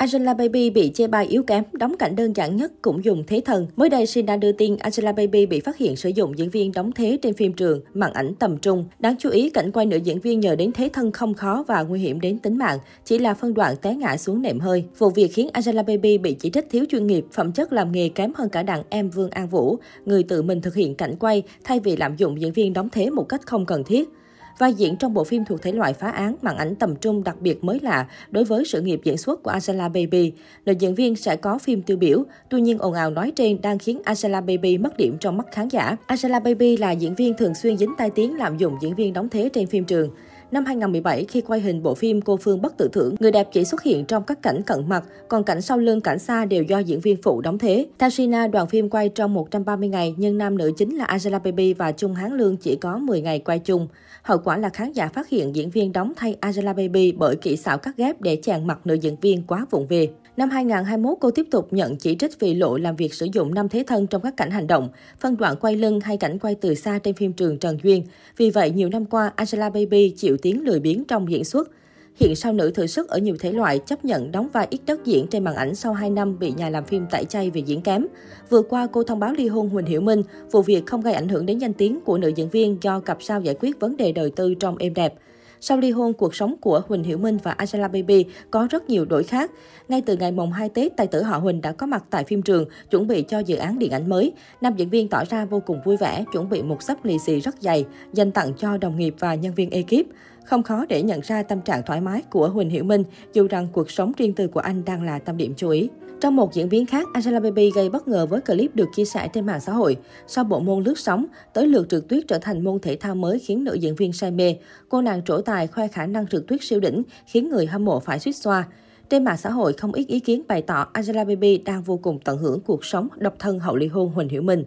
Angela Baby bị chê bai yếu kém, đóng cảnh đơn giản nhất cũng dùng thế thần. Mới đây, Sina đưa tin Angela Baby bị phát hiện sử dụng diễn viên đóng thế trên phim trường, màn ảnh tầm trung. Đáng chú ý, cảnh quay nữ diễn viên nhờ đến thế thân không khó và nguy hiểm đến tính mạng, chỉ là phân đoạn té ngã xuống nệm hơi. Vụ việc khiến Angela Baby bị chỉ trích thiếu chuyên nghiệp, phẩm chất làm nghề kém hơn cả đàn em Vương An Vũ, người tự mình thực hiện cảnh quay thay vì lạm dụng diễn viên đóng thế một cách không cần thiết. Vai diễn trong bộ phim thuộc thể loại phá án, màn ảnh tầm trung đặc biệt mới lạ đối với sự nghiệp diễn xuất của Angela Baby. Nữ diễn viên sẽ có phim tiêu biểu, tuy nhiên ồn ào nói trên đang khiến Angela Baby mất điểm trong mắt khán giả. Angela Baby là diễn viên thường xuyên dính tai tiếng lạm dụng diễn viên đóng thế trên phim trường. Năm 2017, khi quay hình bộ phim Cô Phương Bất Tử Thưởng, người đẹp chỉ xuất hiện trong các cảnh cận mặt, còn cảnh sau lưng, cảnh xa đều do diễn viên phụ đóng thế. Theo đoàn phim quay trong 130 ngày, nhưng nam nữ chính là Angela Baby và Trung Hán Lương chỉ có 10 ngày quay chung. Hậu quả là khán giả phát hiện diễn viên đóng thay Angela Baby bởi kỹ xảo cắt ghép để chàng mặt nữ diễn viên quá vụng về. Năm 2021, cô tiếp tục nhận chỉ trích vì lộ làm việc sử dụng năm thế thân trong các cảnh hành động, phân đoạn quay lưng hay cảnh quay từ xa trên phim trường Trần Duyên. Vì vậy, nhiều năm qua, Angela Baby chịu tiếng lười biếng trong diễn xuất. Hiện sao nữ thử sức ở nhiều thể loại chấp nhận đóng vai ít đất diễn trên màn ảnh sau 2 năm bị nhà làm phim tẩy chay vì diễn kém. Vừa qua, cô thông báo ly hôn Huỳnh Hiểu Minh, vụ việc không gây ảnh hưởng đến danh tiếng của nữ diễn viên do cặp sao giải quyết vấn đề đời tư trong êm đẹp. Sau ly hôn, cuộc sống của Huỳnh Hiểu Minh và Angela Baby có rất nhiều đổi khác. Ngay từ ngày mùng 2 Tết, tài tử họ Huỳnh đã có mặt tại phim trường, chuẩn bị cho dự án điện ảnh mới. Nam diễn viên tỏ ra vô cùng vui vẻ, chuẩn bị một sắp lì xì rất dày, dành tặng cho đồng nghiệp và nhân viên ekip. Không khó để nhận ra tâm trạng thoải mái của Huỳnh Hiểu Minh, dù rằng cuộc sống riêng tư của anh đang là tâm điểm chú ý. Trong một diễn biến khác, Angela Baby gây bất ngờ với clip được chia sẻ trên mạng xã hội. Sau bộ môn lướt sóng, tới lượt trượt tuyết trở thành môn thể thao mới khiến nữ diễn viên say mê. Cô nàng trổ tài khoe khả năng trượt tuyết siêu đỉnh, khiến người hâm mộ phải suýt xoa. Trên mạng xã hội, không ít ý kiến bày tỏ Angela Baby đang vô cùng tận hưởng cuộc sống độc thân hậu ly hôn Huỳnh Hiểu Minh.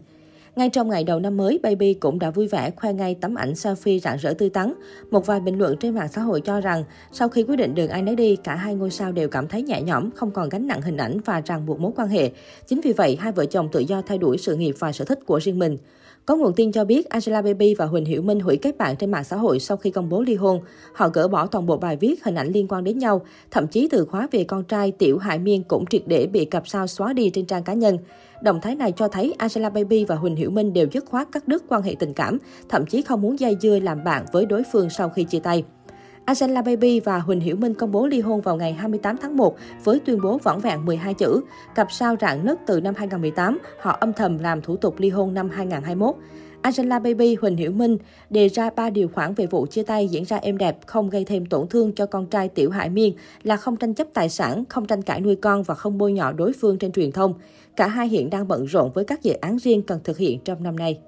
Ngay trong ngày đầu năm mới, Baby cũng đã vui vẻ khoe ngay tấm ảnh selfie rạng rỡ tươi tắn. Một vài bình luận trên mạng xã hội cho rằng, sau khi quyết định đường ai nấy đi, cả hai ngôi sao đều cảm thấy nhẹ nhõm, không còn gánh nặng hình ảnh và ràng buộc mối quan hệ. Chính vì vậy, hai vợ chồng tự do thay đổi sự nghiệp và sở thích của riêng mình. Có nguồn tin cho biết Angela Baby và Huỳnh Hiểu Minh hủy kết bạn trên mạng xã hội sau khi công bố ly hôn. Họ gỡ bỏ toàn bộ bài viết, hình ảnh liên quan đến nhau, thậm chí từ khóa về con trai Tiểu Hải Miên cũng triệt để bị cặp sao xóa đi trên trang cá nhân. Động thái này cho thấy Angela Baby và Huỳnh Hiểu Minh đều dứt khoát cắt đứt quan hệ tình cảm, thậm chí không muốn dây dưa làm bạn với đối phương sau khi chia tay. Angela Baby và Huỳnh Hiểu Minh công bố ly hôn vào ngày 28 tháng 1 với tuyên bố vỏn vẹn 12 chữ. Cặp sao rạn nứt từ năm 2018, họ âm thầm làm thủ tục ly hôn năm 2021. Angela Baby Huỳnh Hiểu Minh đề ra 3 điều khoản về vụ chia tay diễn ra êm đẹp, không gây thêm tổn thương cho con trai Tiểu Hải Miên là không tranh chấp tài sản, không tranh cãi nuôi con và không bôi nhọ đối phương trên truyền thông. Cả hai hiện đang bận rộn với các dự án riêng cần thực hiện trong năm nay.